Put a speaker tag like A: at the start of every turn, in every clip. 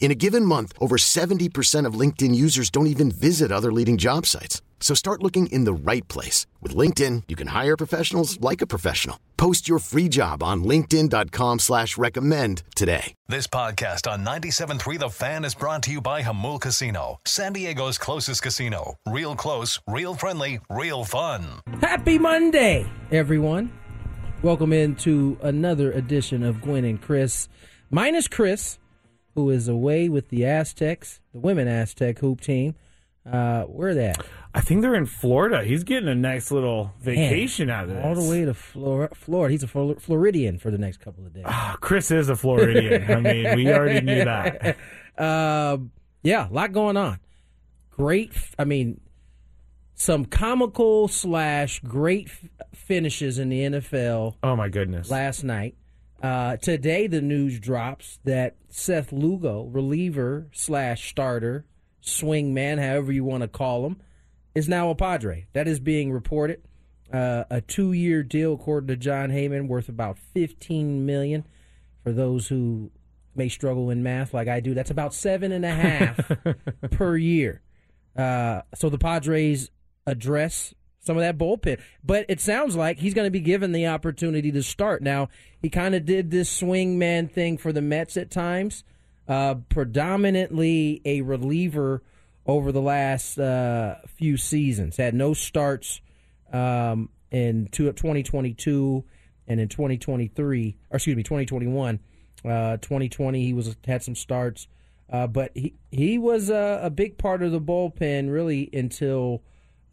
A: In a given month, over 70% of LinkedIn users don't even visit other leading job sites. So start looking in the right place. With LinkedIn, you can hire professionals like a professional. Post your free job on linkedin.com slash recommend today.
B: This podcast on 97.3 The Fan is brought to you by Jamul Casino, San Diego's closest casino. Real close, real friendly, real fun.
C: Happy Monday, everyone. Welcome into another edition of Gwen and Chris. Minus Chris, who is away with the Aztecs, the women Aztec hoop team. Uh, where are they at?
D: I think they're in Florida. He's getting a nice little vacation out of this.
C: All the way to Flor- Florida. He's a Flor- Floridian for the next couple of days.
D: Ah, Chris is a Floridian. I mean, we already knew that.
C: Uh, yeah, a lot going on. Great. I mean, some comical slash great f- finishes in the NFL
D: Oh my goodness.
C: last night. Uh, today, the news drops that Seth Lugo, reliever slash starter, swing man, however you want to call him, is now a Padre. That is being reported. Uh, a two-year deal, according to Jon Heyman, worth about fifteen million. For those who may struggle in math, like I do, that's about seven and a half per year. Uh, so the Padres address some of that bullpen, but it sounds like he's going to be given the opportunity to start. Now he kind of did this swing man thing for the Mets at times, uh, predominantly a reliever over the last uh, few seasons. Had no starts um, in 2022 and in 2023, or excuse me, 2021. Uh, 2020 he was had some starts, uh, but he he was a, a big part of the bullpen really until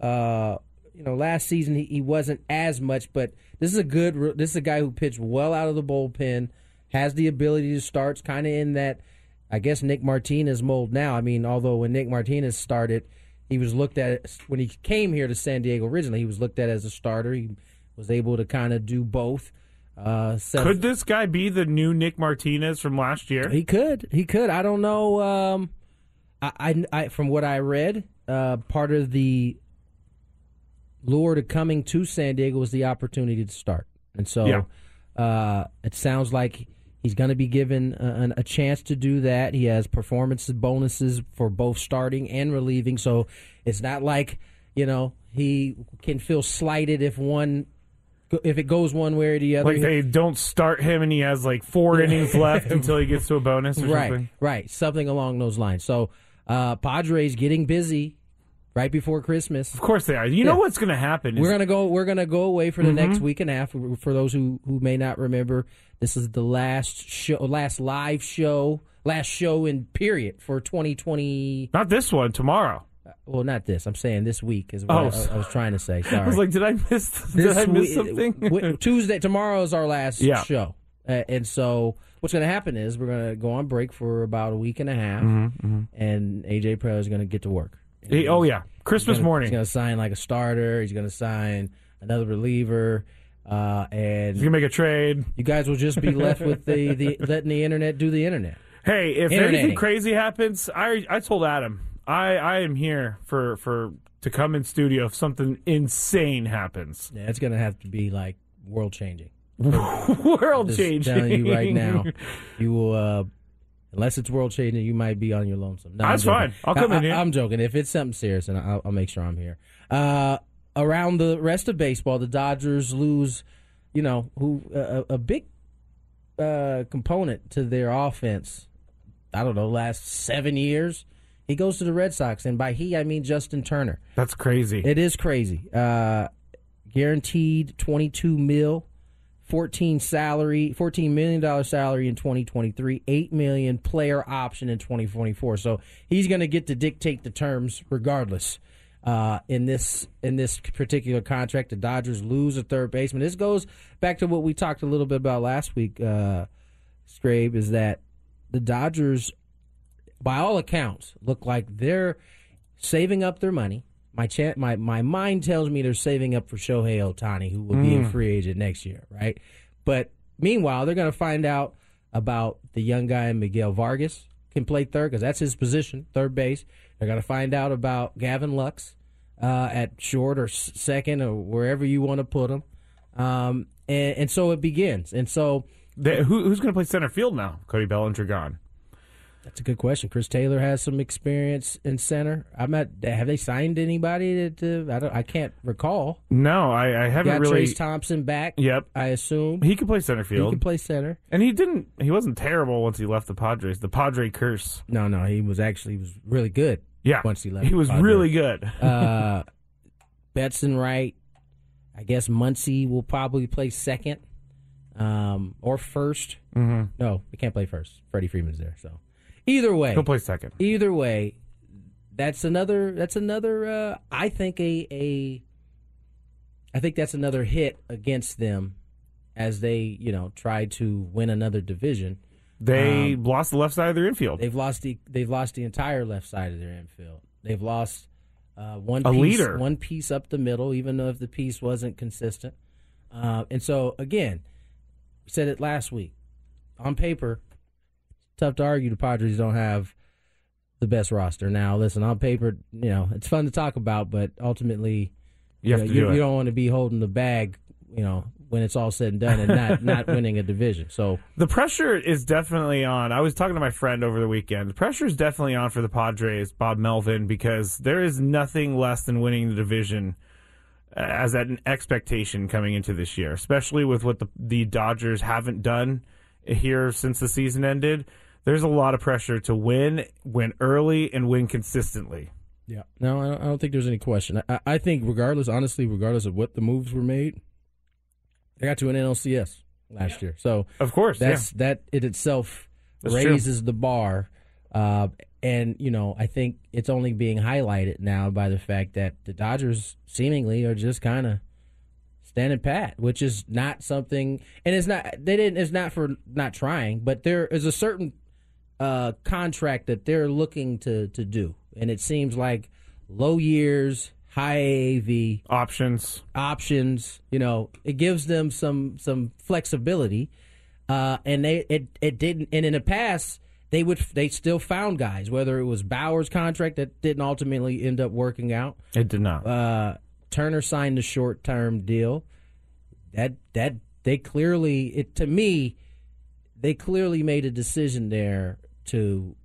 C: uh, you know last season he, he wasn't as much. But this is a good this is a guy who pitched well out of the bullpen, has the ability to start, kind of in that I guess Nick Martinez mold now. I mean, although when Nick Martinez started, he was looked at when he came here to San Diego originally. He was looked at as a starter. He was able to kind of do both. Uh,
D: Could this guy be the new Nick Martinez from last year?
C: He could. He could. I don't know. Um, I, I, I, from what I read, uh, part of the lure to coming to San Diego was the opportunity to start, and so
D: Yeah.
C: uh, it sounds like he's going to be given a, a chance to do that. He has performance bonuses for both starting and relieving, so it's not like you know he can feel slighted if one if it goes one way or the other.
D: like they don't start him and he has like four innings left until he gets to a bonus or
C: right,
D: something.
C: right, something along those lines. So, uh, Padres getting busy right before Christmas.
D: Of course they are. You
C: Yeah.
D: know what's going to happen?
C: We're gonna go. We're gonna go away for the
D: Mm-hmm.
C: next week and a half. For those who who may not remember, this is the last show, last live show, last show in period for 2020.
D: not this one. Tomorrow.
C: Well, not this. I'm saying this week is what
D: Oh,
C: I, I was trying to say. Sorry.
D: I was like, did I miss? Did I miss something?
C: Tuesday, tomorrow is our last
D: Yeah.
C: show, uh, and so what's going to happen is we're going to go on break for about a week and a half,
D: Mm-hmm,
C: and AJ Preller is going to get to work.
D: Hey, oh yeah, Christmas
C: He's gonna-
D: morning.
C: he's going to sign like a starter. He's going to sign another reliever, uh, and
D: He's gonna make a trade.
C: you guys will just be left with the, the letting the internet do the internet.
D: Hey, if anything crazy happens, I I told Adam I I am here for for to come in studio if something insane happens.
C: Yeah, it's going to have to be like world changing.
D: World changing.
C: telling you right now, you will. Uh, Unless it's world changing, you might be on your lonesome. No,
D: That's fine. I'll come
C: I,
D: in here.
C: I, am joking. If it's something serious, and I'll, I'll make sure I'm here. Uh, around the rest of baseball, the Dodgers lose. You know, who a, a big uh, component to their offense. I don't know, last seven years. He goes to the Red Sox, and by he I mean Justin Turner.
D: That's crazy.
C: It is crazy. Uh, guaranteed 22 mil 14 salary, 14 million dollar salary in 2023, 8 million player option in 2024. So he's going to get to dictate the terms regardless. Uh, in this in this particular contract, the Dodgers lose a third baseman. This goes back to what we talked a little bit about last week. Uh, is that the Dodgers, by all accounts, look like they're saving up their money. My cha- my my mind tells me they're saving up for Shohei Ohtani, who will be a free agent next year, right? But meanwhile, they're going to find out about the young guy Miguel Vargas can play third because that's his position, third base. They're going to find out about Gavin Lux uh, at short or second or wherever you want to put him, um, and, and so it begins. And so
D: They, who, who's going to play center field now? Cody Bellinger gone.
C: That's a good question. Chris Taylor has some experience in center. I'm not. Have they signed anybody to? I don't. I can't recall.
D: No, I, I haven't
C: Got
D: really.
C: Trayce Thompson back.
D: Yep.
C: I assume
D: He could play center field.
C: he can play center.
D: and he didn't. He wasn't terrible once he left the Padres. The Padre curse.
C: No, no, he was actually he was really good.
D: Yeah,
C: Once he left
D: he was really good.
C: Uh, Betson right. I guess Muncy will probably play second, um, or 1st
D: hmm
C: No, he can't play first. Freddie Freeman's there. So either way,
D: He'll play second.
C: either way, that's another. That's another. Uh, I think a a. I think that's another hit against them, as they you know try to win another division.
D: They
C: Um,
D: lost the left side of their infield.
C: They've lost the they've lost the entire left side of their infield. They've lost uh, one
D: A
C: piece,
D: leader.
C: one piece up the middle, even though if the piece wasn't consistent. Uh, and so again, we said it last week. On paper, tough to argue the Padres don't have the best roster. Now, listen, on paper, you know it's fun to talk about, but ultimately,
D: You have
C: know,
D: to
C: you,
D: do
C: you don't want to be holding the bag, you know, when it's all said and done, and not not winning a division. So
D: The pressure is definitely on. I was talking to my friend over the weekend. The pressure is definitely on for the Padres, Bob Melvin, because there is nothing less than winning the division uh, as an expectation coming into this year, especially with what the, the Dodgers haven't done here since the season ended. There's a lot of pressure to win, win early, and win consistently.
C: Yeah. No, I don't, I don't think there's any question. I, I think, regardless, honestly, regardless of what the moves were made, they got to an NLCS last year. So
D: Of course,
C: that's that in itself
D: That's true.
C: raises the bar. Uh, and you know, I think it's only being highlighted now by the fact that the Dodgers seemingly are just kind of standing pat, which is not something. And it's not they didn't. It's not for not trying, but there is a certain uh, contract that they're looking to to do, and it seems like low years, high AAV.
D: Options.
C: options. You know, it gives them some some flexibility, uh, and they it it didn't. And in the past, they would they still found guys. Whether it was Bauer's contract that didn't ultimately end up working out,
D: It did not.
C: uh, Turner signed a short term deal. That that they clearly it to me, they clearly made a decision there to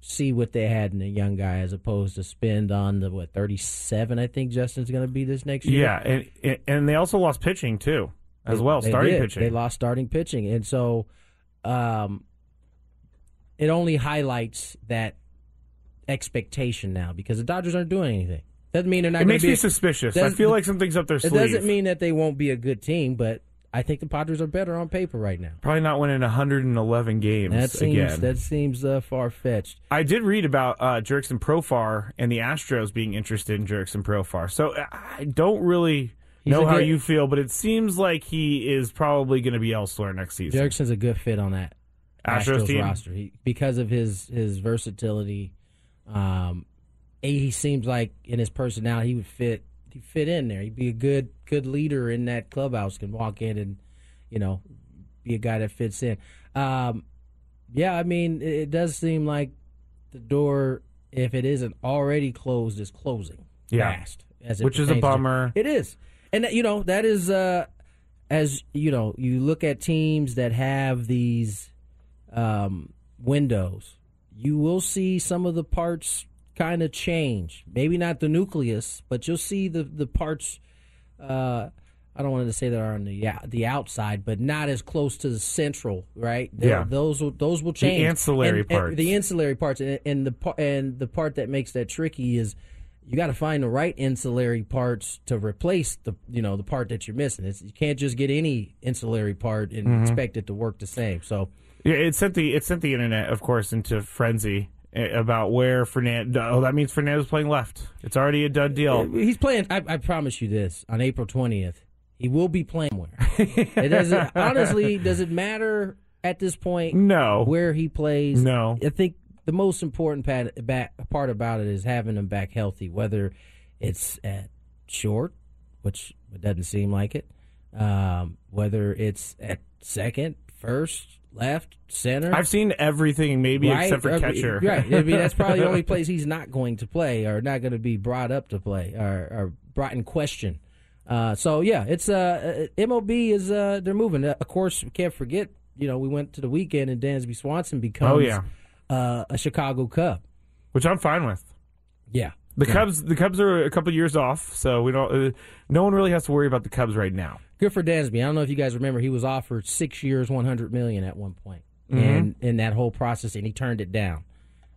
C: see what they had in a young guy as opposed to spend on the what thirty seven. I think Justin's going to be this next year.
D: yeah, and and they also lost pitching too, as
C: They-
D: well,
C: they
D: starting
C: did.
D: pitching.
C: They lost starting pitching, and so um, it only highlights that expectation now because the Dodgers aren't doing anything. Doesn't mean they're not.
D: it makes
C: be
D: me suspicious. I feel like something's up their sleeve It
C: doesn't mean that they won't be a good team, but I think the Padres are better on paper right now.
D: Probably not winning 111 games
C: That seems
D: again.
C: that seems uh, far fetched.
D: I did read about uh, Jurickson Profar and the Astros being interested in Jurickson Profar. So uh, I don't really
C: He's
D: know how
C: good-
D: you feel, but it seems like he is probably going to be elsewhere next season.
C: Jurickson's a good fit on that
D: Astros
C: Astros,
D: team?
C: roster he, because of his his versatility. Um, he seems like in his personality he would fit he fit in there. He'd be a good good leader in that clubhouse. Can walk in and you know be a guy that fits in. Um, yeah, I mean it, it does seem like the door, if it isn't already closed, is closing
D: Yeah.
C: fast. As it
D: Which is a
C: pertains to-
D: bummer.
C: it is, and that, you know that is uh, as you know you look at teams that have these um, windows, you will see some of the parts kind of change. Maybe not the nucleus, but you'll see the the parts. Uh, I don't want to say that are on the the outside, but not as close to the central, right? They'll-
D: Yeah.
C: those will those will change.
D: The ancillary
C: And- and
D: parts.
C: the ancillary parts, and, and the and the part that makes that tricky is you got to find the right ancillary parts to replace the you know the part that you're missing. It's, you can't just get any ancillary part and
D: Mm-hmm.
C: expect it to work the same. So
D: Yeah, it sent the it sent the internet, of course, into frenzy about where Fernando. Oh, that means Fernando's playing left. It's already a done deal.
C: he's playing. I, I promise you this: on April twentieth, he will be playing where. it doesn't honestly. Does it matter at this point
D: No,
C: where he plays?
D: No.
C: I think the most important part, about it is having him back healthy. Whether it's at short, which it doesn't seem like it, um, whether it's at second, first, left, center.
D: I've seen everything, maybe
C: Right?
D: except for
C: mean,
D: catcher.
C: Right. I mean, that's probably the only place he's not going to play or not going to be brought up to play or, or brought in question. Uh, so yeah, it's uh, uh, MLB is uh, they're moving. Uh, of course, we can't forget. You know, we went to the weekend and Dansby Swanson becomes
D: Oh, yeah.
C: uh, a Chicago Cub.
D: which I'm fine with.
C: Yeah.
D: The Cubs, the Cubs are a couple years off, so we don't. Uh, no one really has to worry about the Cubs right now.
C: Good for Dansby. I don't know if you guys remember, he was offered six years, one hundred million at one point,
D: Mm-hmm.
C: and in that whole process, and he turned it down.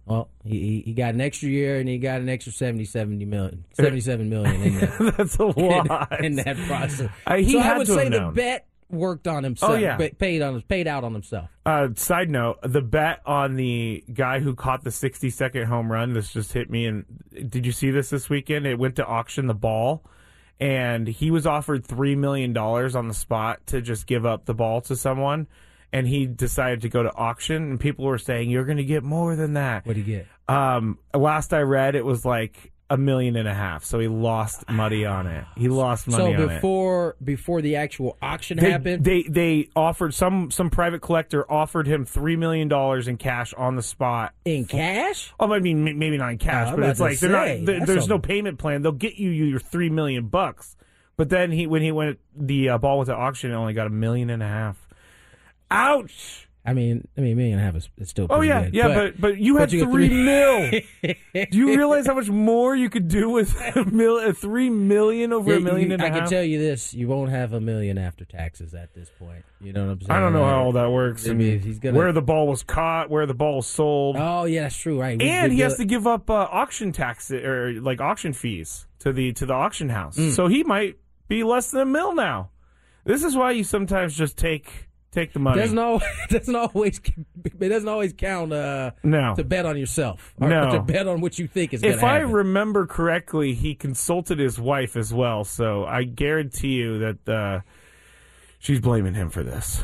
C: Well, he, he- got an extra year, and he got an extra 70, 70 million, 77 million in that,
D: That's a lot.
C: in that process. So I would say the bet worked on himself.
D: Oh, yeah.
C: pa- paid on paid out on himself.
D: Uh, side note: the bet on the guy who caught the 60 second home run. This just hit me. And did you see this this weekend? It went to auction the ball, and he was offered three million dollars on the spot to just give up the ball to someone. And he decided to go to auction, and people were saying, "You're going to get more than that."
C: What do you get?
D: Um, last I read, it was like a million and a half. So he lost money on it. He lost money
C: So
D: on it.
C: before before the actual auction
D: They,
C: happened,
D: they they offered some some private collector offered him three million dollars in cash on the spot.
C: in cash,
D: Oh, I mean maybe not in cash, but it's like they're
C: say,
D: not.
C: that's
D: there's
C: a-
D: no payment plan. They'll get you your three million bucks. But then he when he went the uh, ball went to auction, it only got a million and a half. Ouch!
C: I mean, I mean, a million and a half is it's still.
D: Oh yeah,
C: good,
D: yeah, but but you had
C: but you
D: three
C: three-
D: mil. Do you realize how much more you could do with a mil, a three million over
C: Yeah,
D: a million
C: you-
D: and a
C: I
D: half?
C: can tell you this: you won't have a million after taxes at this point. You know what I'm saying?
D: I don't know how all that works.
C: I mean, he's gonna-
D: where the ball was caught, where the ball was sold,
C: Oh yeah, that's true. Right, We-
D: and
C: we
D: he has to give up uh, auction tax or like auction fees to the to the auction house.
C: Mm.
D: So he might be less than a mil now. This is why you sometimes just take take the money.
C: Doesn't always doesn't always it doesn't always count uh,
D: no.
C: to bet on yourself or
D: No.
C: to bet on what you think is
D: If I
C: happen.
D: remember correctly, he consulted his wife as well. So I guarantee you that uh, she's blaming him for this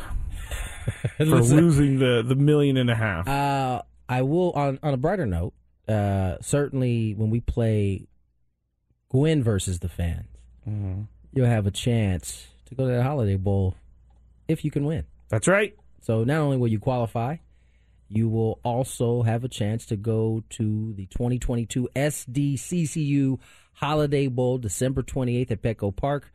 D: for
C: Listen,
D: losing the the million and a half.
C: uh, I will on on a brighter note. Uh, certainly, when we play Gwen versus the fans,
D: Mm-hmm.
C: you'll have a chance to go to that Holiday Bowl if you can win.
D: That's right.
C: So not only will you qualify, you will also have a chance to go to the 2022 SDCCU Holiday Bowl, December 28th at Petco Park.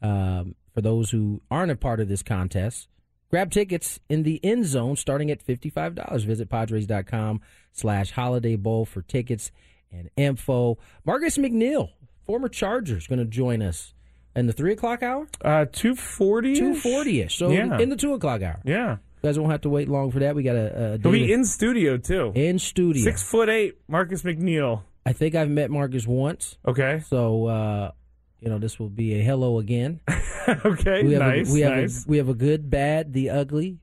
C: Um, for those who aren't a part of this contest, grab tickets in the end zone starting at $55. Visit Padres.com slash Holiday Bowl for tickets and info. Marcus McNeil, former Charger, is going to join us in the 3 o'clock hour?
D: Uh, two forty.
C: 240-ish. So
D: Yeah.
C: in the 2 o'clock hour.
D: Yeah.
C: You guys won't have to wait long for that. We got a, a
D: He'll be in studio too.
C: in studio.
D: Six foot eight, Marcus McNeil.
C: I think I've met Marcus once,
D: Okay.
C: so uh, you know this will be a hello again.
D: okay.
C: We have
D: nice.
C: a, we have
D: nice.
C: a, we have a good, bad, the ugly,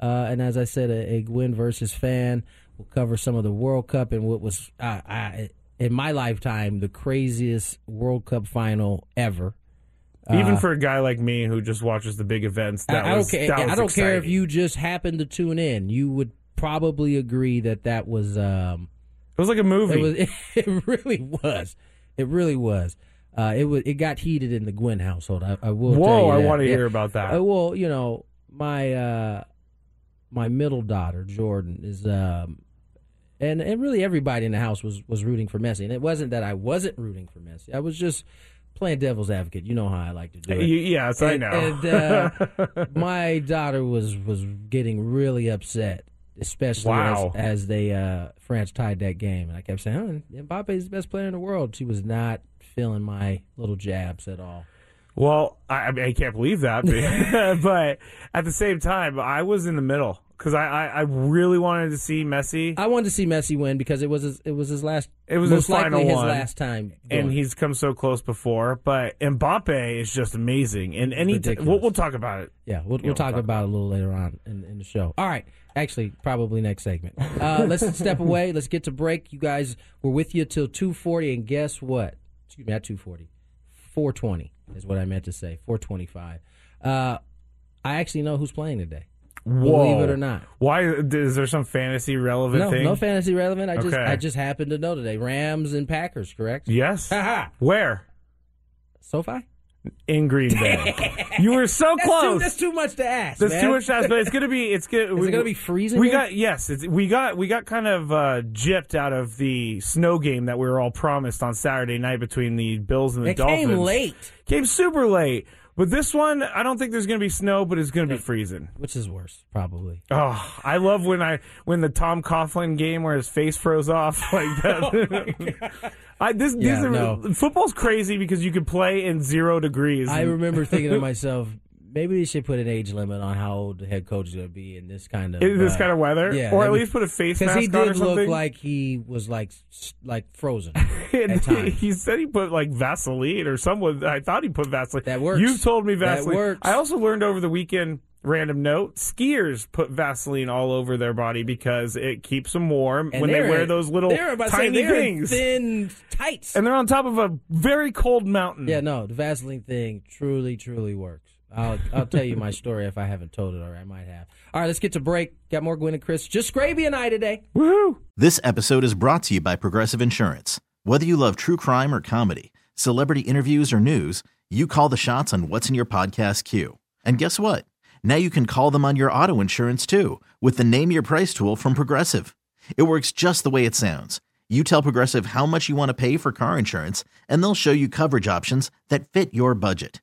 C: uh, and as I said, a, a Gwen versus fan. We'll cover some of the World Cup and what was uh, I, in my lifetime the craziest World Cup final ever.
D: Even
C: Uh,
D: for a guy like me who just watches the big events, that
C: I, I don't care.
D: that
C: I don't care if you just happened to tune in. You would probably agree that that was. Um,
D: It was like a movie.
C: It was. It really was. It really was. Uh, it was. It got heated in the Gwen household. I, I will.
D: Whoa!
C: tell you
D: I want to
C: Yeah.
D: hear about that.
C: Uh, well, you know, my uh, my middle daughter Jordan is, um, and and really everybody in the house was was rooting for Messi, and it wasn't that I wasn't rooting for Messi. I was just playing devil's advocate. You know how I like to do it.
D: Yes, I know.
C: and, uh, my daughter was was getting really upset, especially
D: Wow.
C: as, as they uh, France tied that game, and I kept saying, "Oh, Mbappe is the best player in the world." She was not feeling my little jabs at all.
D: Well, I, I mean, I can't believe that, but, but at the same time, I was in the middle because I, I I really wanted to see Messi,
C: I wanted to see Messi win because it was his, it was his last.
D: It was
C: most
D: his final
C: likely his
D: one.
C: last time, doing
D: and he's come so close before. But Mbappe is just amazing, and any
C: Ridiculous.
D: we'll, we'll talk about it.
C: Yeah, we'll, we'll talk about it a little later on in, in the show. All right. Actually, probably next segment. Uh, let's step away. Let's get to break. You guys were with you till 2.40, and guess what? Excuse me, at 2.40. 4.20 is what I meant to say. 4.25. Uh, I actually know who's playing today. Believe it or not.
D: Why is there some fantasy relevant
C: No,
D: thing?
C: no fantasy relevant. I just
D: Okay.
C: I just happened to know today. Rams and Packers, correct?
D: yes.
C: Ha-ha.
D: Where?
C: SoFi?
D: In Green Bay. you were so
C: That's too,
D: close.
C: that's too much to ask.
D: That's
C: man.
D: too much to ask, but it's gonna be. It's gonna.
C: Is it gonna be freezing
D: We
C: here?
D: got yes. It's, we got we got kind of uh, gypped out of the snow game that we were all promised on Saturday night between the Bills and the
C: It
D: Dolphins.
C: came late.
D: Came super late. But this one, I don't think there's gonna be snow, but it's gonna be freezing.
C: Which is worse, probably.
D: Oh, I love when I when the Tom Coughlin game where his face froze off like that. Oh I this
C: Oh Yeah,
D: these are,
C: no.
D: football's crazy because you could play in zero degrees.
C: I remember thinking to myself, maybe we should put an age limit on how old the head coach is going to be in this kind of
D: in this
C: uh,
D: kind of weather,
C: yeah,
D: or at least put a face mask
C: he did look like he was like like frozen at times.
D: he said he put like Vaseline or someone. I thought he put Vaseline.
C: That works.
D: You've told me Vaseline.
C: That works.
D: I also learned over the weekend. Random note: skiers put Vaseline all over their body because it keeps them warm
C: And
D: when they wear those little
C: they're about to say
D: tiny things.
C: thin tights.
D: and they're on top of a very cold mountain.
C: yeah, no, the Vaseline thing truly, truly works. I'll I'll tell you my story if I haven't told it already. I might have. All right, let's get to break. Got more Gwen and Chris. Just Gravy and I today.
D: Woohoo!
E: This episode is brought to you by Progressive Insurance. Whether you love true crime or comedy, celebrity interviews or news, you call the shots on what's in your podcast queue. And guess what? Now you can call them on your auto insurance too with the Name Your Price tool from Progressive. It works just the way it sounds. You tell Progressive how much you want to pay for car insurance, and they'll show you coverage options that fit your budget.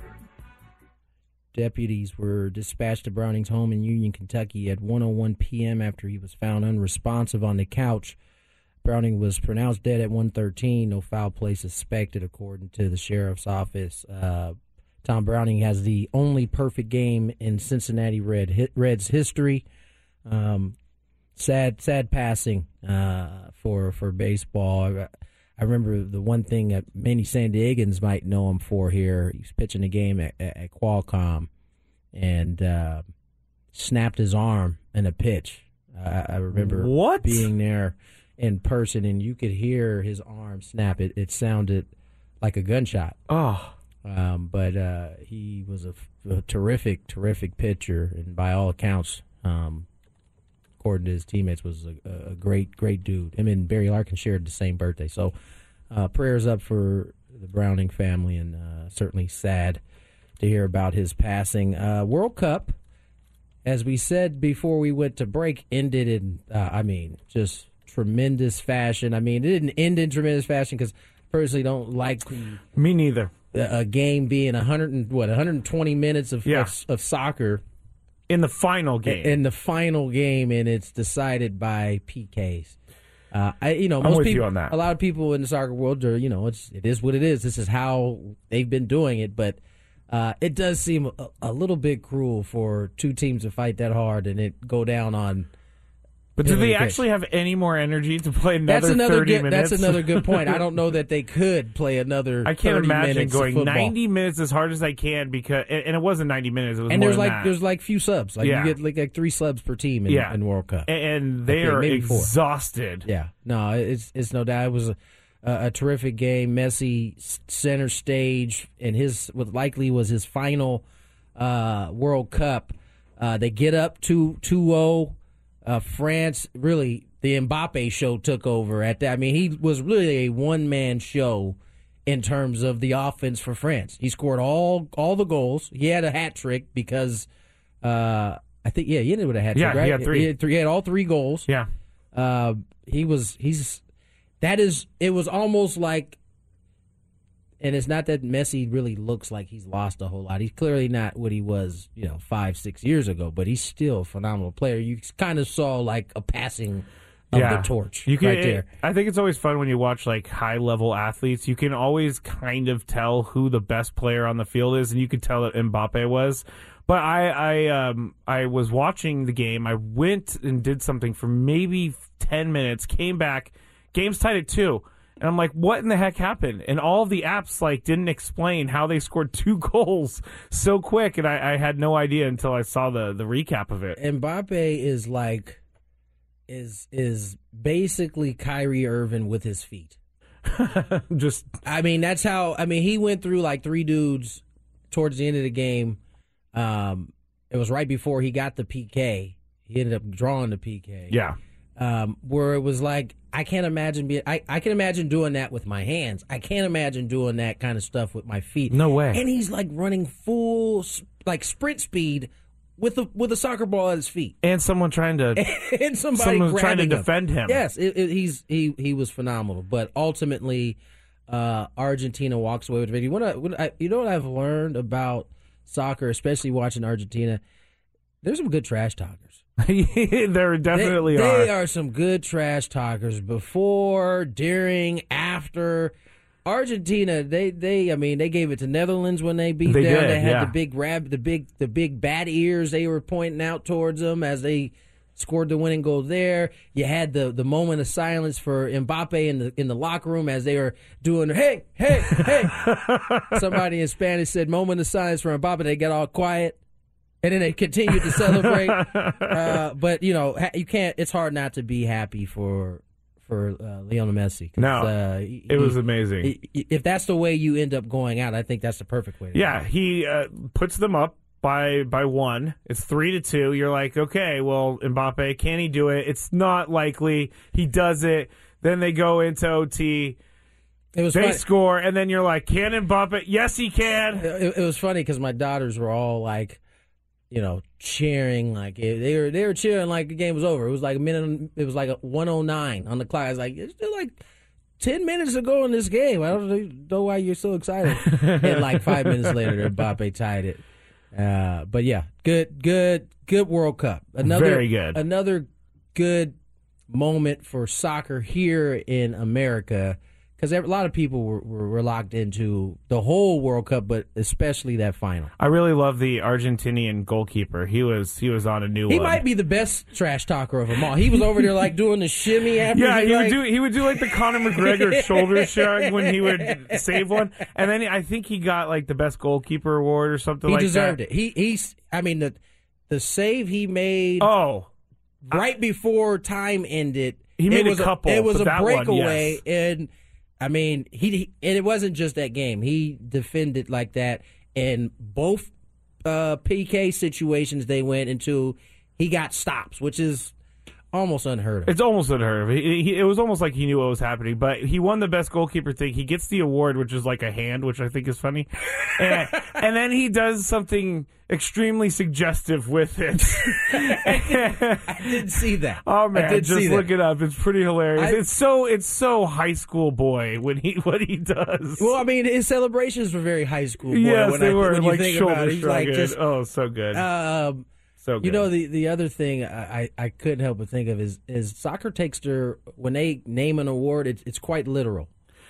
C: Deputies were dispatched to Browning's home in Union, Kentucky at 1:01 p.m. after he was found unresponsive on the couch. Browning was pronounced dead at 1:13. No foul play suspected, according to the sheriff's office. Uh, Tom Browning has the only perfect game in Cincinnati Red Reds history. Um, sad, sad passing uh, for for baseball. I, remember the one thing that many San Diegans might know him for here. He was pitching a game at, at, at Qualcomm and uh, snapped his arm in a pitch. I, I remember
D: What?
C: being there in person, and you could hear his arm snap. It it sounded like a gunshot.
D: Oh,
C: Um, but uh, he was a, a terrific, terrific pitcher, and by all accounts, um, according to his teammates, was a, a great, great dude. Him and Barry Larkin shared the same birthday, so uh, prayers up for the Browning family, and uh, certainly sad to hear about his passing. Uh, World Cup, as we said before we went to break, ended in, uh, I mean, just tremendous fashion. I mean, it didn't end in tremendous fashion because personally don't like
D: me neither.
C: a a game being 100 and, what 120 minutes of,
D: Yeah.
C: of of soccer
D: In the final game,
C: in the final game and it's decided by PKs. Uh, I you know
D: I'm
C: most
D: with you
C: people
D: on that.
C: a lot of people in the soccer world are you know it's it is what it is. This is how they've been doing it, but uh, it does seem a, a little bit cruel for two teams to fight that hard and it go down on.
D: But do they actually have any more energy to play another
C: That's another
D: 30
C: good.
D: minutes?
C: That's another good point. I don't know that they could play another.
D: I can't
C: 30
D: imagine
C: minutes
D: going 90 minutes as hard as I can because, and it wasn't 90 minutes. It was
C: And
D: more
C: there's
D: than
C: like
D: that.
C: there's like few subs. Like
D: Yeah.
C: you get like, like three subs per team in,
D: Yeah.
C: in World Cup.
D: and, they are
C: maybe four.
D: exhausted.
C: Yeah, no, it's it's no doubt. It was a, a, a terrific game. Messi center stage, and his what likely was his final uh, World Cup. Uh, they get up to 2-0. Uh, France really the Mbappe show took over at that. I mean, he was really a one man show in terms of the offense for France. He scored all all the goals. He had a hat trick because uh, I think yeah, he ended with a hat
D: Yeah,
C: trick. Right?
D: he had three.
C: He had, three, he had all three goals.
D: Yeah.
C: Uh, he was he's that is it was almost like and it's not that Messi really looks like he's lost a whole lot. He's clearly not what he was, you know, five, six years ago, but he's still a phenomenal player. You kind of saw like a passing of the torch
D: You can,
C: right there.
D: I think it's always fun when you watch like high level athletes. You can always kind of tell who the best player on the field is, and you could tell that Mbappe was. But I, I, um, I was watching the game. I went and did something for maybe ten minutes. Came back. Game's tied at two. And I'm like, what in the heck happened? And all the apps like didn't explain how they scored two goals so quick, and I, I had no idea until I saw the the recap of it.
C: Mbappe is like is is basically Kyrie Irving with his feet.
D: Just
C: I mean, that's how. I mean, he went through like three dudes towards the end of the game. Um, it was right before he got the PK. He ended up drawing the PK.
D: yeah.
C: Um, where it was like, I can't imagine being. I, I can imagine doing that with my hands. I can't imagine doing that kind of stuff with my feet.
D: No way.
C: And he's like running full like sprint speed with a with a soccer ball at his feet.
D: And someone trying to
C: and somebody
D: trying to
C: him.
D: defend him.
C: Yes, it, it, he's he he was phenomenal. But ultimately, uh, Argentina walks away with the victory. What I, what I, you know what I've learned about soccer, especially watching Argentina, there's some good trash talkers.
D: there definitely
C: they,
D: are.
C: They are some good trash talkers before, during, after. Argentina, they they I mean they gave it to Netherlands when they beat
D: They
C: them.
D: did,
C: they had
D: yeah.
C: the big rab the big the big bat ears they were pointing out towards them as they scored the winning goal there. You had the the moment of silence for Mbappe in the in the locker room as they were doing hey hey hey. Somebody in Spanish said moment of silence for Mbappe. They got all quiet. And then they continued to celebrate, uh, but you know you can't. It's hard not to be happy for for uh, Lionel Messi.
D: No,
C: uh, he-
D: it was amazing.
C: i- If that's the way you end up going out, I think that's the perfect way.
D: Yeah, he uh, puts them up by by one. It's three to two. You're like, okay, well, Mbappe, can he do it? It's not likely. He does it. Then they go into OT.
C: It was
D: They
C: funny.
D: score, and then you're like, can Mbappe? Yes, he can.
C: It, it was funny because my daughters were all like, you know, cheering like it, they were they were cheering like the game was over. It was like a minute. It was like a one oh nine on the clock. I was like, it's still like. Ten minutes ago in this game. I don't know why you're so excited. and like five minutes later, Mbappe tied it. Uh, but yeah, good, good, good World Cup. Another
D: Very good.
C: Another good moment for soccer here in America because a lot of people were, were, locked into the whole World Cup, but especially that final.
D: I really love the Argentinian goalkeeper. He was he was on a new
C: He
D: one.
C: might be the best trash talker of them all. He was over there like doing the shimmy after.
D: Yeah, he
C: like,
D: would do he would do like the Conor McGregor shoulder shrug when he would save one, and then I think he got like the best goalkeeper award or something.
C: He
D: like
C: deserved
D: that.
C: it. He he's. I mean the the save he made
D: Oh,
C: right before time ended.
D: He made
C: it
D: a
C: was
D: couple,
C: it was a
D: that one,
C: breakaway,
D: yes.
C: and I mean he, he and it wasn't just that game. He defended like that, in both uh, PK situations they went into, he got stops, which is almost unheard of.
D: It's almost unheard of. He, he, it was almost like he knew what was happening, but he won the best goalkeeper thing. He gets the award, which is like a hand, which I think is funny, and, and then he does something extremely suggestive with it.
C: I didn't see that.
D: Oh
C: I
D: man,
C: did
D: just look
C: that.
D: it up. It's pretty hilarious.
C: I-
D: it's so it's so high school boy when he what he does.
C: Well, I mean, his celebrations were very high school. Boy,
D: yes,
C: when
D: they
C: I,
D: were
C: when
D: like shoulder.
C: He's like just
D: oh, so good,
C: um,
D: so good.
C: You know the the other thing I, I couldn't help but think of is is soccer takes their when they name an award it's it's quite literal.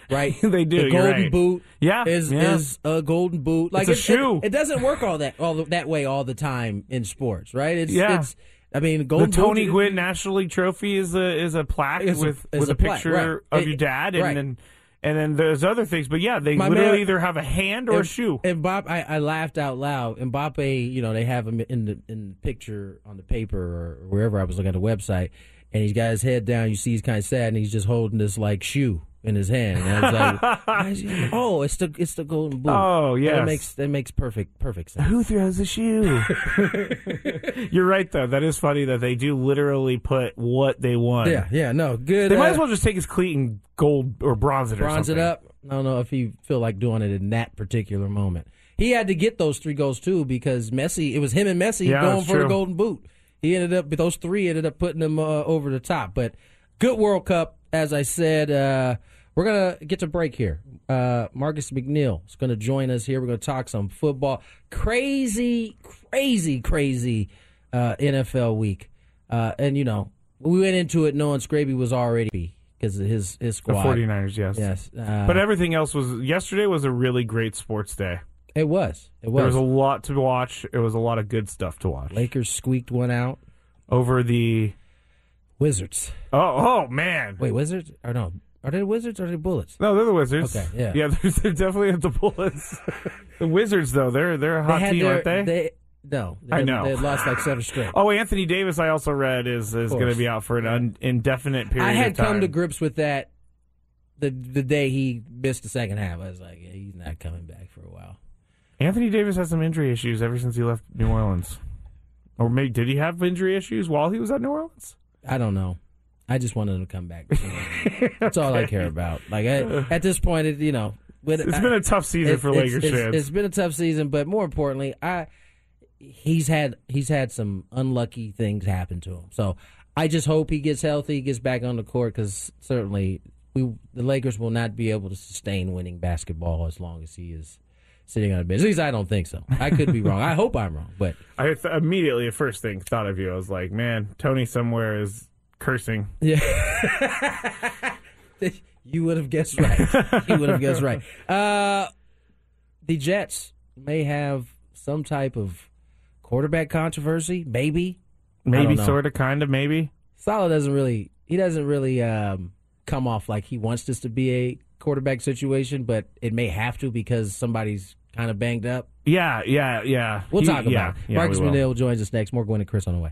C: right?
D: They do,
C: The golden
D: right.
C: boot,
D: Yeah,
C: is
D: yeah.
C: is a golden boot. Like
D: a
C: it- it-
D: shoe.
C: It, doesn't work all that all that way all the time in sports, right? It's,
D: Yeah.
C: It's, I mean,
D: The Tony
C: boot,
D: Gwynn National League Trophy is a is a plaque
C: It's a-
D: with
C: it's
D: with
C: a
D: a,
C: plaque,
D: picture
C: right.
D: of
C: It-
D: your dad, and
C: right.
D: then and then there's other things. But yeah, they
C: My
D: literally
C: man-
D: either have a hand or a shoe.
C: And Bob, I, I laughed out loud. Mbappe, you know, they have him in the in the picture on the paper or wherever I was looking at the website, and he's got his head down. You see, he's kind of sad, and he's just holding this like shoe in his hand. And I was like, why is he- oh, it's the it's the golden boot.
D: Oh,
C: yeah,
D: that
C: makes that makes perfect perfect sense.
D: Who throws a shoe? You're right, though. That is funny that they do literally put what they want.
C: Yeah, yeah, no, good.
D: They might
C: uh,
D: as well just take his cleat and gold or bronze it or
C: bronze it up. I don't know if he feel like doing it in that particular moment. He had to get those three goals too because Messi. It was him and Messi
D: Yeah,
C: going for the golden boot. He ended up those three ended up putting him uh, over the top. But good World Cup, as I said. Uh, we're gonna get to break here. Uh, Marcus McNeil is gonna join us here. We're gonna talk some football. Crazy, crazy, crazy uh, NFL week. Uh, and you know, we went into it knowing Scraby was already because of his his
D: The
C: squad.
D: 49ers, yes.
C: Yes, uh,
D: But everything else was yesterday was a really great sports day.
C: It was. It was.
D: There
C: was.
D: a lot to watch. It was a lot of good stuff to watch.
C: Lakers squeaked one out.
D: Over the
C: Wizards.
D: oh oh man.
C: Wait, Wizards? Or no? Are they Wizards or are they Bullets?
D: No, they're the Wizards.
C: Okay, yeah.
D: yeah. They're, they're definitely the Bullets. the Wizards, though, they're they're a hot team,
C: their,
D: aren't they?
C: they? No, they
D: I know.
C: They lost like seven straight.
D: Oh, Anthony Davis, I also read is is going to be out for an un, indefinite period.
C: I had come to grips with that the the day he missed the second half. I was like, yeah, he's not coming back for a while.
D: Anthony Davis has some injury issues ever since he left New Orleans. Or maybe did he have injury issues while he was at New Orleans?
C: I don't know. I just wanted him to come back. That's all I care about. Like I, at this point, it, you know, with,
D: It's been a tough season for Lakers
C: it's,
D: fans.
C: It's been a tough season, but more importantly, I he's had he's had some unlucky things happen to him. So I just hope he gets healthy, gets back on the court because certainly we the Lakers will not be able to sustain winning basketball as long as he is sitting on a bench. At least I don't think so. I could be wrong. I hope I'm wrong, but
D: I th- immediately, the first thing thought of you, I was like, man, Tony somewhere is cursing.
C: Yeah. you would have guessed right. You would have guessed right. Uh, the Jets may have some type of quarterback controversy, maybe.
D: Maybe, sort of, kind of, maybe.
C: Saleh doesn't really. He doesn't really um, come off like he wants this to be a quarterback situation, but it may have to because somebody's kind of banged up.
D: Yeah, yeah, yeah.
C: We'll
D: He-
C: talk about
D: yeah,
C: it.
D: yeah,
C: Marcus
D: we will.
C: McNeil joins us next. More Gwen and Chris on the way.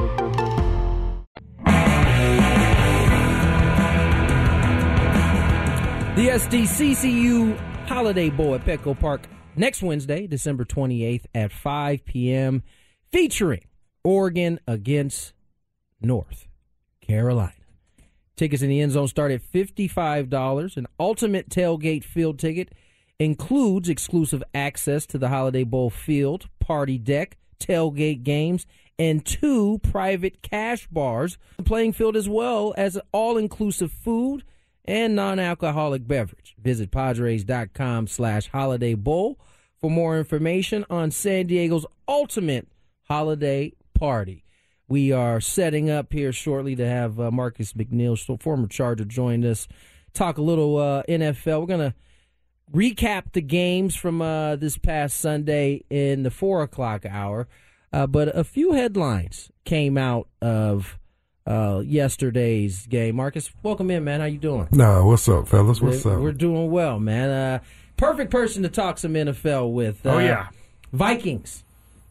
C: The SDCCU Holiday Bowl at Petco Park next Wednesday, December 28th at 5 p.m., featuring Oregon against North Carolina. Tickets in the end zone start at $55. An ultimate tailgate field ticket includes exclusive access to the Holiday Bowl field, party deck, tailgate games, and two private cash bars, playing field as well as all inclusive food and non-alcoholic beverage. Visit Padres.com slash holiday bowl for more information on San Diego's ultimate holiday party. We are setting up here shortly to have uh, Marcus McNeil, former Charger, join us, talk a little uh, NFL. We're going to recap the games from uh, this past Sunday in the 4 o'clock hour. Uh, but a few headlines came out of uh, yesterday's game. Marcus, welcome in, man. How you doing?
F: Nah, what's up, fellas? What's
C: we're,
F: up?
C: We're doing well, man. Uh, perfect person to talk some NFL with.
D: Oh,
C: Uh,
D: yeah.
C: Vikings.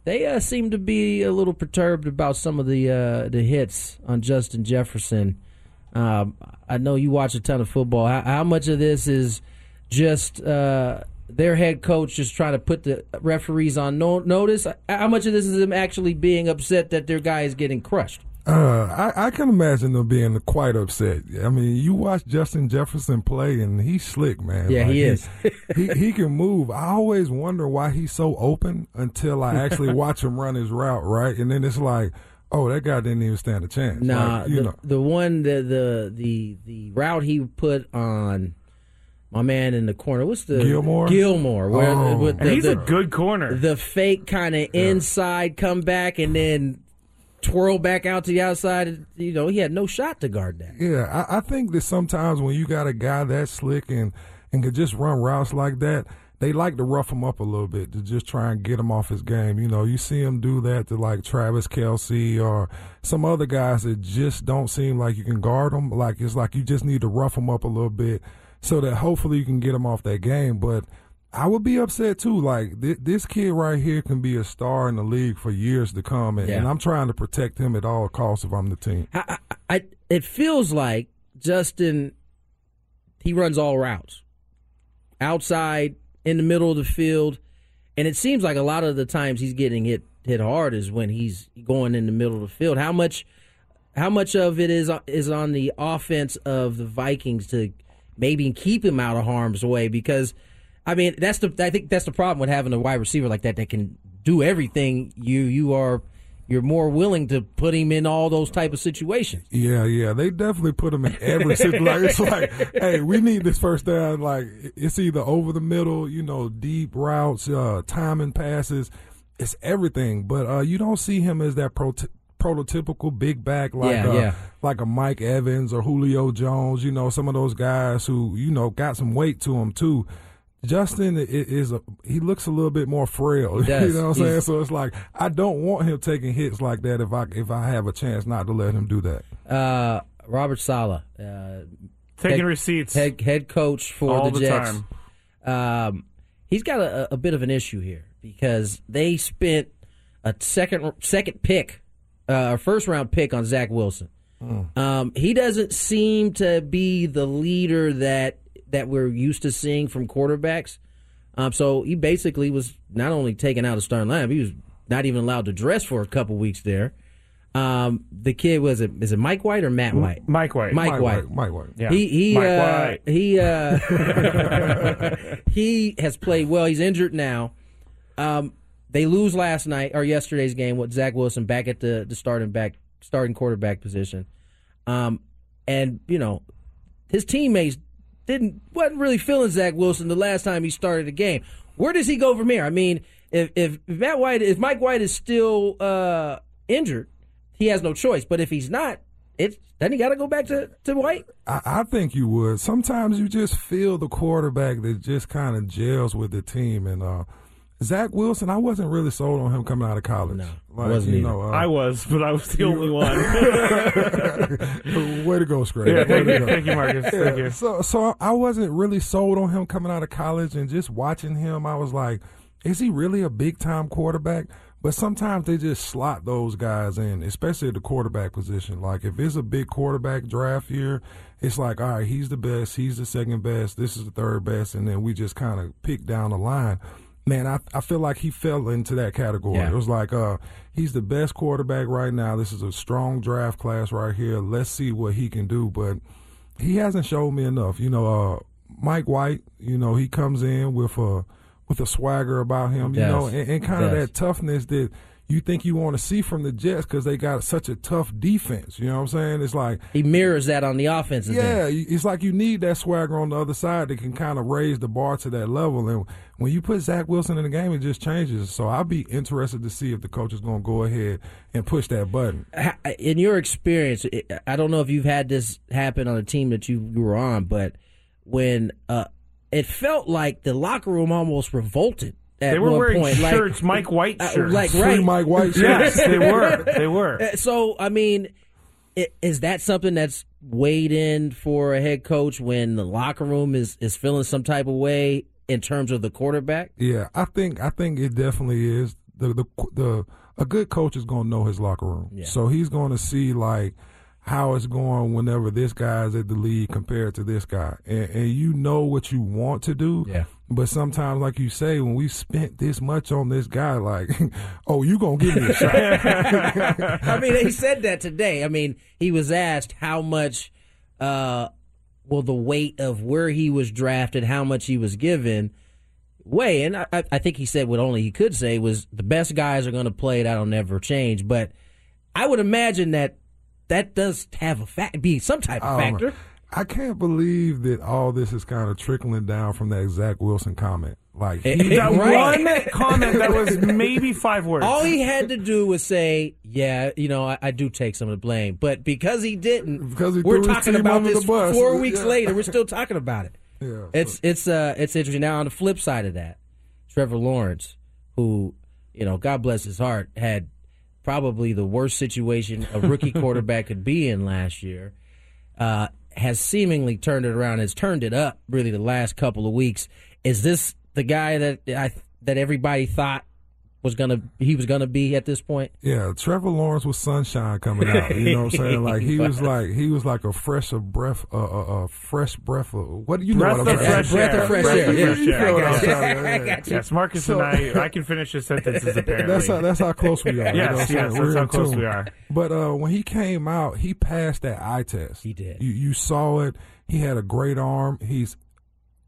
C: They uh, seem to be a little perturbed about some of the uh, the hits on Justin Jefferson. Um, I know you watch a ton of football. How, how much of this is just uh, their head coach just trying to put the referees on no- notice? How much of this is them actually being upset that their guy is getting crushed?
F: Uh, I, I can imagine them being quite upset. I mean, you watch Justin Jefferson play, and he's slick, man.
C: Yeah,
F: Like,
C: he is.
F: he he can move. I always wonder why he's so open until I actually watch him run his route, right? And then it's like, oh, that guy didn't even stand a chance.
C: Nah,
F: Like, you
C: the,
F: know.
C: the one the, the the the route he put on my man in the corner. What's the
F: Gilmore?
C: Gilmore. Where,
F: Oh.
C: with
D: And
C: the,
D: he's
C: the,
D: a good corner.
C: the fake kind of inside comeback and then twirl back out to the outside. You know, he had no shot to guard that.
F: Yeah, I, I think that sometimes when you got a guy that slick and and can just run routes like that, they like to rough him up a little bit to just try and get him off his game. You know, you see him do that to like Travis Kelce or some other guys that just don't seem like you can guard them. Like it's like you just need to rough them up a little bit so that hopefully you can get him off that game. But I would be upset too. Like th- this kid right here can be a star in the league for years to come, and,
C: Yeah.
F: and I'm trying to protect him at all costs if I'm the team.
C: I, I, I it feels like Justin he runs all routes. Outside, in the middle of the field, and it seems like a lot of the times he's getting hit hit hard is when he's going in the middle of the field. How much how much of it is is on the offense of the Vikings to maybe keep him out of harm's way because I mean that's the I think that's the problem with having a wide receiver like that that can do everything you you are you're more willing to put him in all those type of situations.
F: Yeah, yeah, they definitely put him in every situation. Like, it's like, hey, we need this first down. Like it's either over the middle, you know, deep routes, uh, timing passes. It's everything, but uh, you don't see him as that pro- prototypical big back like
C: Yeah,
F: uh,
C: yeah.
F: like a Mike Evans or Julio Jones. You know, some of those guys who you know got some weight to him too. Justin is a he looks a little bit more frail.
C: He does.
F: you know what I'm saying? So it's like I don't want him taking hits like that if I if I have a chance not to let him do that.
C: Uh, Robert Saleh, uh,
D: Taking
C: head-
D: receipts.
C: head head coach for
D: All
C: the
D: the
C: Jets. Um, he's got a, a bit of an issue here because they spent a second second pick, uh, a first round pick on Zach Wilson. Um, he doesn't seem to be the leader that that we're used to seeing from quarterbacks. Um, so he basically was not only taken out of starting lineup, he was not even allowed to dress for a couple weeks there. Um, the kid was it is it Mike White or Matt White?
D: Mike White.
C: Mike,
F: Mike
C: White.
F: White, Mike White.
D: Yeah.
C: He he
D: Mike
C: uh,
D: White.
C: he uh, he has played well. He's injured now. Um, they lose last night or yesterday's game with Zach Wilson back at the the starting back starting quarterback position. Um, and you know his teammates didn't wasn't really feeling Zach Wilson the last time he started a game. Where does he go from here? I mean, if if Matt White if Mike White is still uh, injured, he has no choice. But if he's not, it's then he got to go back to to White.
F: I, I think you would. Sometimes you just feel the quarterback that just kind of gels with the team. And uh, Zach Wilson, I wasn't really sold on him coming out of college. No,
C: I wasn't
F: you know, uh,
D: I was, but I was the only one.
F: Way to go, Scrape.
D: Yeah, thank you,
F: go.
D: thank you, Marcus. Thank you.
F: So, so I wasn't really sold on him coming out of college, and just watching him, I was like, is he really a big time quarterback? But sometimes they just slot those guys in, especially at the quarterback position. Like if it's a big quarterback draft year, it's like, all right, he's the best, he's the second best, this is the third best, and then we just kind of pick down the line. Man, I, I feel like he fell into that category.
C: Yeah.
F: It was like, uh, he's the best quarterback right now. This is a strong draft class right here. Let's see what he can do. But he hasn't showed me enough. You know, uh, Mike White, you know, he comes in with a with a swagger about him, you know, and, and kind of that toughness that you think you want to see from the Jets because they got such a tough defense. You know what I'm saying? It's like
C: He mirrors that on the offense.
F: yeah, it's like you need that swagger on the other side that can kind of raise the bar to that level. And when you put Zach Wilson in the game, it just changes. So I'll be interested to see if the coach is going to go ahead and push that button.
C: In your experience, I- don't know if you've had this happen on a team that you you were on, but when uh, it felt like the locker room almost revolted. At
D: They were
C: one
D: wearing
C: point. Like-
D: shirts, Mike White
C: uh,
D: shirts.
C: like
F: Free
C: right,
F: Mike White
D: Yes,
F: shirts.
D: they were. They were.
C: Uh, So I mean, i- is that something that's weighed in for a head coach when the locker room is is feeling some type of way in terms of the quarterback?
F: Yeah, I think I think it definitely is. The the the a good coach is going to know his locker room,
C: Yeah.
F: so he's going to see like how it's going whenever this guy's at the lead compared to this guy, and, and you know what you want to do.
C: Yeah.
F: But sometimes, like you say, when we spent this much on this guy, like, oh, you gonna give me a shot?
C: I mean, he said that today. I mean, he was asked how much, uh, will the weight of where he was drafted, how much he was given, weigh. And I, I think he said what only he could say was the best guys are going to play. That'll never change. But I would imagine that that does have a fact, be some type of factor.
F: I can't believe that all this is kind of trickling down from that Zach Wilson comment. Like he,
D: That
C: Right.
D: one comment that was maybe five words.
C: All he had to do was say, "Yeah, you know, I, I do take some of the blame," but because he didn't,
F: Because he
C: we're talking about this
F: bus.
C: four weeks
F: Yeah.
C: later. We're still talking about it.
F: Yeah,
C: it's it's uh it's interesting. Now on the flip side of that, Trevor Lawrence, who you know, God bless his heart, had probably the worst situation a rookie quarterback could be in last year. Uh, has seemingly turned it around. Has turned it up really the last couple of weeks. Is this the guy that I that everybody thought was gonna he was gonna be at this point?
F: Yeah, Trevor Lawrence was sunshine coming out. You know what I'm saying? Like he was like he was like a fresh of breath, uh, uh, uh fresh breath of what do you know
D: Breath
F: what I'm
D: of
F: saying?
D: fresh Breath of air. fresh
F: Breath
D: air,
F: of
D: yeah.
F: fresh air.
D: I
F: You know what
D: got you.
F: trying yeah.
D: Yes, Marcus
F: So-
D: and I, I can finish his sentences apparently.
F: That's how, that's how close we are. you know
D: Yes,
F: what
D: yes, that's
F: We're
D: how close
F: tune.
D: we are.
F: But uh, when he came out, he passed that eye test.
C: He did.
F: You, you saw it. He had a great arm. He's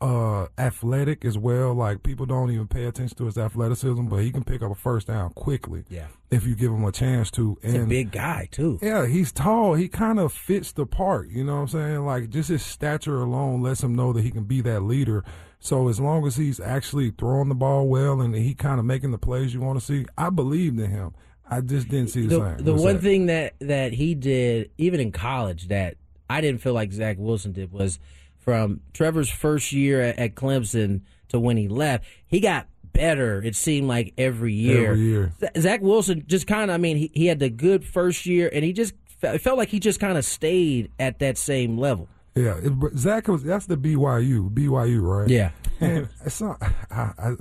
F: uh, athletic as well. Like people don't even pay attention to his athleticism, but he can pick up a first down quickly.
C: Yeah.
F: if you give him a chance to.
C: He's
F: and
C: a big guy too.
F: yeah, he's tall. He kind of fits the part. You know what I'm saying? Like just his stature alone lets him know that he can be that leader. So as long as he's actually throwing the ball well and he kind of making the plays you want to see, I believed in him. I just didn't see the,
C: the,
F: same.
C: the
F: What's
C: one
F: that?
C: thing that that he did even in college that I didn't feel like Zach Wilson did was from Trevor's first year at, at Clemson to when he left, he got better. It seemed like every year.
F: Every year.
C: Zach Wilson just kind of, I mean, he, he had the good first year, and he just it felt like he just kind of stayed at that same level.
F: Yeah, it, Zach was that's the BYU, BYU, right?
C: Yeah.
F: and it's not. I, I,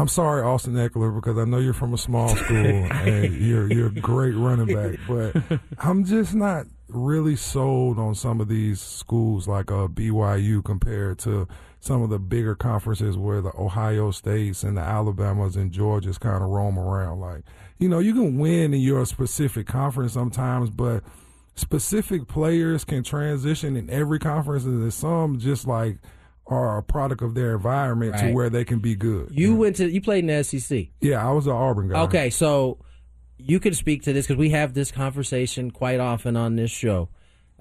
F: I'm sorry, Austin Ekeler, because I know you're from a small school and you're you're a great running back, but I'm just not really sold on some of these schools like uh, BYU compared to some of the bigger conferences where the Ohio States and the Alabamas and Georgias kind of roam around. Like, you know, you can win in your specific conference sometimes, but specific players can transition in every conference, and there's some just like are a product of their environment to where they can be good.
C: You went to you played in the SEC.
F: Yeah, I was an Auburn guy.
C: Okay, so you can speak to this because we have this conversation quite often on this show.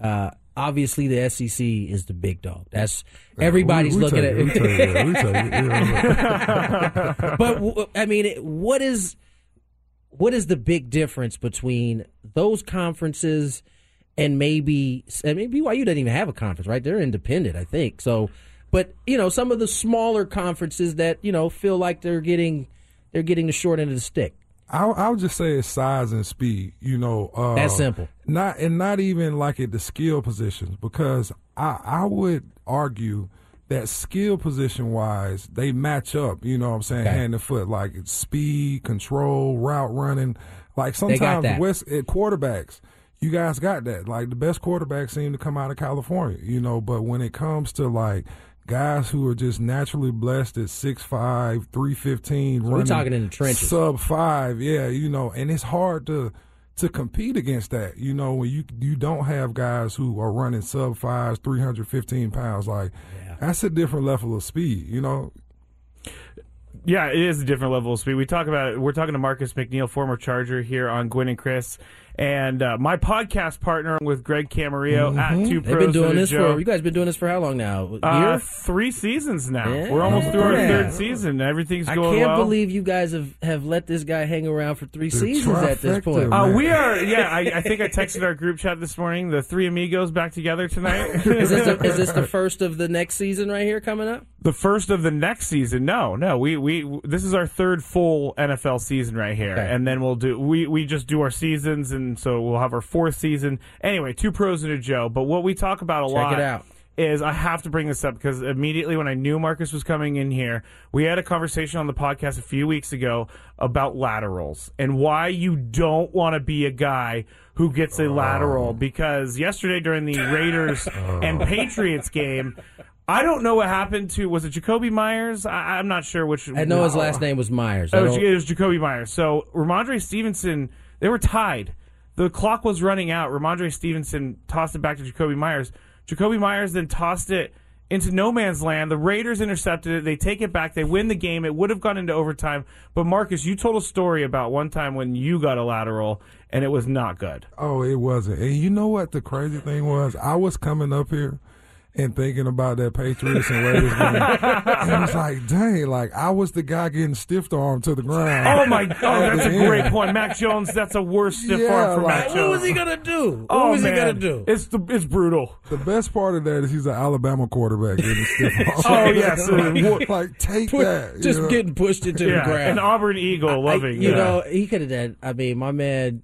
C: Uh, obviously, the SEC is the big dog. That's everybody's
F: we, we
C: looking at
F: it. We it. Yeah, we take it. Yeah.
C: but I mean, what is what is the big difference between those conferences and maybe I mean BYU doesn't even have a conference, right? They're independent, I think. So, but you know, some of the smaller conferences that you know feel like they're getting they're getting the short end of the stick.
F: I, I would just say it's size and speed. You know, uh,
C: That's simple.
F: Not and not even like at the skill positions because I I would argue that skill position wise they match up. You know what I'm saying
C: Okay.
F: hand and foot like speed, control, route running. Like sometimes. West at quarterbacks. You guys got that. Like the best quarterbacks seem to come out of California, you know, but when it comes to like guys who are just naturally blessed at 6'5", 315,
C: So we're talking in the trenches.
F: sub five, yeah, you know, and it's hard to to compete against that, you know, when you you don't have guys who are running sub fives, three hundred fifteen pounds, like that's a different level of speed, you know.
D: Yeah, it is a different level of speed. We talk about it. We're talking to Marcus McNeil, former Charger, here on Gwynn and Chris, and uh, my podcast partner with Greg Camarillo at Two
C: Mm-hmm. They've
D: Pros
C: been doing
D: and a
C: this
D: Joke.
C: for you guys been doing this for how long now? A
D: Uh,
C: year?
D: three seasons now.
C: Yeah.
D: We're almost through our third season. Everything's going.
C: I can't
D: well.
C: believe you guys have, have let this guy hang around for three
F: The
C: seasons at this point.
D: Uh, we are, yeah. I, I think I texted our group chat this morning. The three amigos back together tonight.
C: is, this the, is this the first of the next season right here coming up?
D: the first of the next season? No, no. We we this is our third full NFL season right here,
C: Okay.
D: and then we'll do we we just do our seasons, and so we'll have our fourth season. Anyway, two pros and a Joe. But what we talk about a
C: Check
D: lot
C: it out.
D: is I have to bring this up because immediately when I knew Marcus was coming in here, we had a conversation on the podcast a few weeks ago about laterals and why you don't want to be a guy who gets a lateral oh. because yesterday during the Raiders oh. and Patriots game, I don't know what happened to was it Jakobi Meyers? I, I'm not sure which.
C: I know his last name was Meyers. Oh, I
D: Oh, it was Jakobi Meyers. So Rhamondre Stevenson, they were tied. The clock was running out. Rhamondre Stevenson tossed it back to Jakobi Meyers. Jakobi Meyers then tossed it into no man's land. The Raiders intercepted it. They take it back. They win the game. It would have gone into overtime. But Marcus, you told a story about one time when you got a lateral and it was not good.
F: Oh, it wasn't. And you know what the crazy thing was? I was coming up here and thinking about that Patriots and Raiders game. and it's like, dang, like I was the guy getting stiff armed to the ground.
D: Oh my! Oh,
F: At
D: that's a
F: end.
D: great point, Mac Jones. That's a worse stiff
F: Yeah,
D: arm for
F: like-
D: Mac Jones.
C: What was he gonna do? What
D: Oh
C: was
D: man,
C: he gonna do?
D: It's the it's brutal.
F: The best part of that is he's an Alabama quarterback getting stiff armed.
D: Oh yes,
F: like, like, take
C: Put-
F: that.
C: just
F: know?
C: getting pushed into
D: yeah,
C: the ground.
D: an Auburn Eagle
C: I-
D: loving.
C: you
D: yeah.
C: know, he could have done. I mean, my man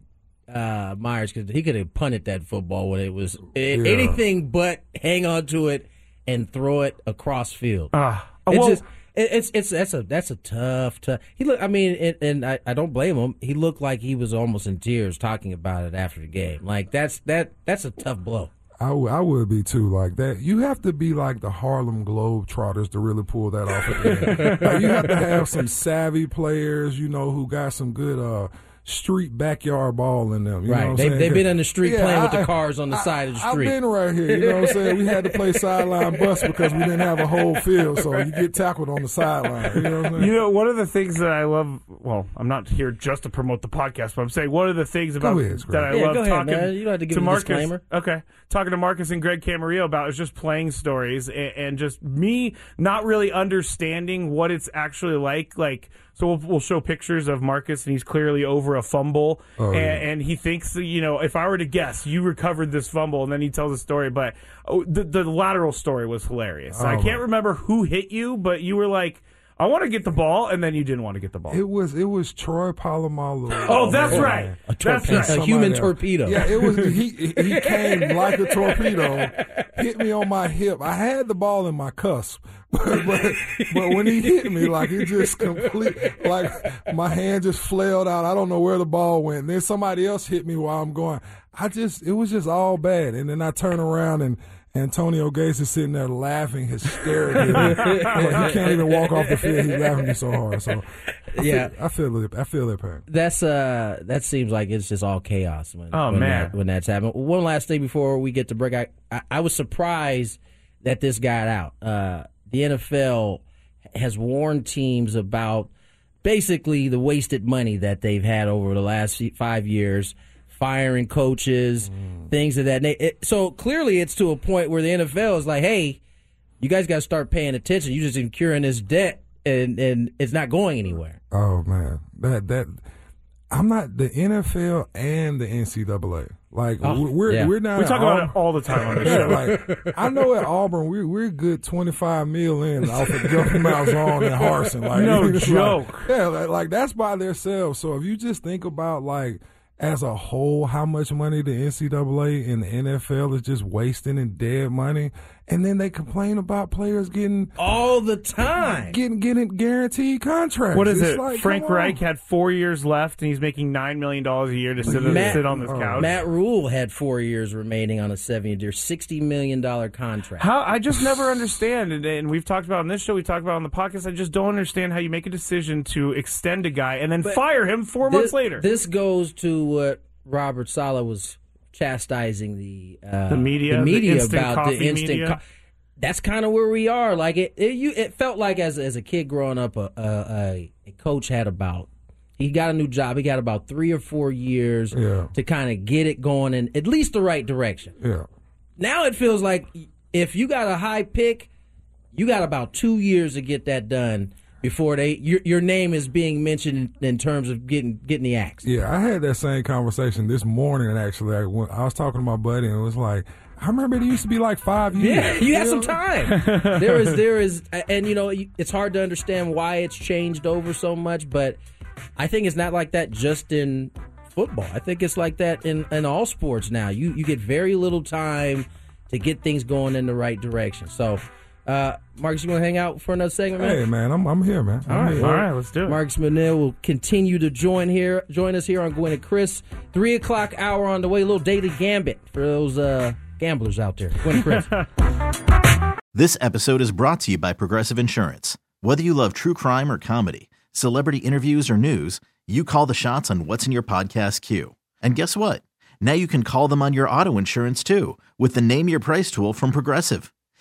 C: uh, Meyers because he could have punted that football when it was
F: Yeah.
C: anything but hang on to it and throw it across field.
D: Ah,
C: It
D: well-
C: just it, it's it's that's a that's a tough tough. He look. I mean, and, and I, I don't blame him. He looked like he was almost in tears talking about it after the game. Like that's that that's a tough blow.
F: I, w- I would be too like that. You have to be like the Harlem Globetrotters to really pull that off. At the end. Like, you have to have some savvy players, you know, who got some good uh, street backyard ball in them. You
C: Right.
F: know what
C: They-
F: saying?
C: they've been in the street
F: Yeah,
C: playing with the cars on the
F: I-
C: side of the street.
F: I've been right here. You know what I'm saying? We had to play sideline bus because we didn't have a whole field, so you get tackled on the sideline. You know what I'm saying?
D: You know, one of the things that I love. Well, I'm not here just to promote the podcast, but I'm saying one of the things about
F: ahead,
D: that I
C: Yeah,
D: love
C: go ahead,
D: talking
C: man. You don't have to give a
D: Marcus.
C: disclaimer.
D: Okay, talking to Marcus and Greg Camarillo about is just playing stories and, and just me not really understanding what it's actually like. Like, so we'll, we'll show pictures of Marcus, and he's clearly over a fumble,
F: Oh,
D: and,
F: yeah.
D: and he thinks that, you know, if I were to guess, you recovered this fumble, and then he tells a story. But oh, the the lateral story was hilarious. Oh, I
F: Oh,
D: can't
F: my-
D: remember who hit you, but you were like. I want to get the ball, and then you didn't want to get the ball.
F: It was it was Troy Polamalu.
D: Oh, that's right.
C: A,
D: That's right.
C: a human
F: else.
C: torpedo.
F: Yeah, it was. He he came like a torpedo, hit me on my hip. I had the ball in my cusp, but but, but when he hit me, like it just complete, like my hand just flailed out. I don't know where the ball went. then somebody else hit me while I'm going. I just it was just all bad. And then I turn around and. Antonio Gates is sitting there laughing hysterically. like he can't even walk off the field. He's laughing me so hard. So, I
C: Yeah.
F: feel, I feel it. I feel their pain.
C: That's uh that seems like it's just all chaos when,
D: Oh,
C: when
D: man.
C: that, when that's happening. One last thing before we get to break, I, I I was surprised that this got out. Uh, the NFL has warned teams about basically the wasted money that they've had over the last five years, firing coaches, mm. things of that. na- It, so clearly, it's to a point where the NFL is like, hey, you guys got to start paying attention. You're just incurring this debt, and and it's not going anywhere.
F: Oh man, that that I'm not the NFL and the NCAA. Like
C: Oh,
F: we're
C: yeah.
F: we're not.
D: we talk about
F: Aub-
D: it all the time on this
F: Yeah,
D: show.
F: like I know at Auburn we we're good twenty five mil in off of Governor Malzahn and Harsin. Like
D: No joke.
F: Like, yeah, like, like that's by themselves. So if you just think about like as a whole, how much money the NCAA and the NFL is just wasting in dead money, and then they complain about players getting
C: All the time.
F: getting getting guaranteed contracts.
D: What is
F: It's
D: it?
F: like,
D: Frank. Reich had four years left, and he's making nine million dollars a year to sit,
C: Matt-
D: sit on this
F: oh,
D: couch.
C: Matt Rhule had four years remaining on a seven-year, sixty million dollar contract.
D: How I just never understand, and, and we've talked about on this show, we talked about on the podcast. I just don't understand how you make a decision to extend a guy and then fire him four months later.
C: This goes to what Robert Saleh was chastising the uh,
D: The media,
C: the
D: the
C: media
D: instant
C: about the instant. Co- that's kind of where we are. Like it, it, you, it felt like as as a kid growing up, a, a, a, a coach had about he got a new job. He got about three or four years
F: Yeah.
C: to kind of get it going in at least the right direction.
F: Yeah.
C: Now it feels like if you got a high pick, you got about two years to get that done before they your, your name is being mentioned in terms of getting getting the axe.
F: Yeah, I had that same conversation this morning. Actually, I, when I was talking to my buddy, and it was like, I remember it used to be like five years.
C: Yeah, you had some time. there is, there is, and you know, it's hard to understand why it's changed over so much. But I think it's not like that just in football. I think it's like that in, in all sports now. You you get very little time to get things going in the right direction. So, uh, Marcus, you want to hang out for another segment, man?
F: Hey man, I'm I'm here, man. I'm
C: All right,
F: here.
D: All right, let's do it.
C: Marcus McNeil will continue to join here, join us here on Gwynn and Chris. Three o'clock hour on the way. A little daily gambit for those uh, gamblers out there. Gwynn and Chris.
E: This episode is brought to you by Progressive Insurance. Whether you love true crime or comedy, celebrity interviews or news, you call the shots on what's in your podcast queue. And guess what? Now you can call them on your auto insurance too with the Name Your Price tool from Progressive.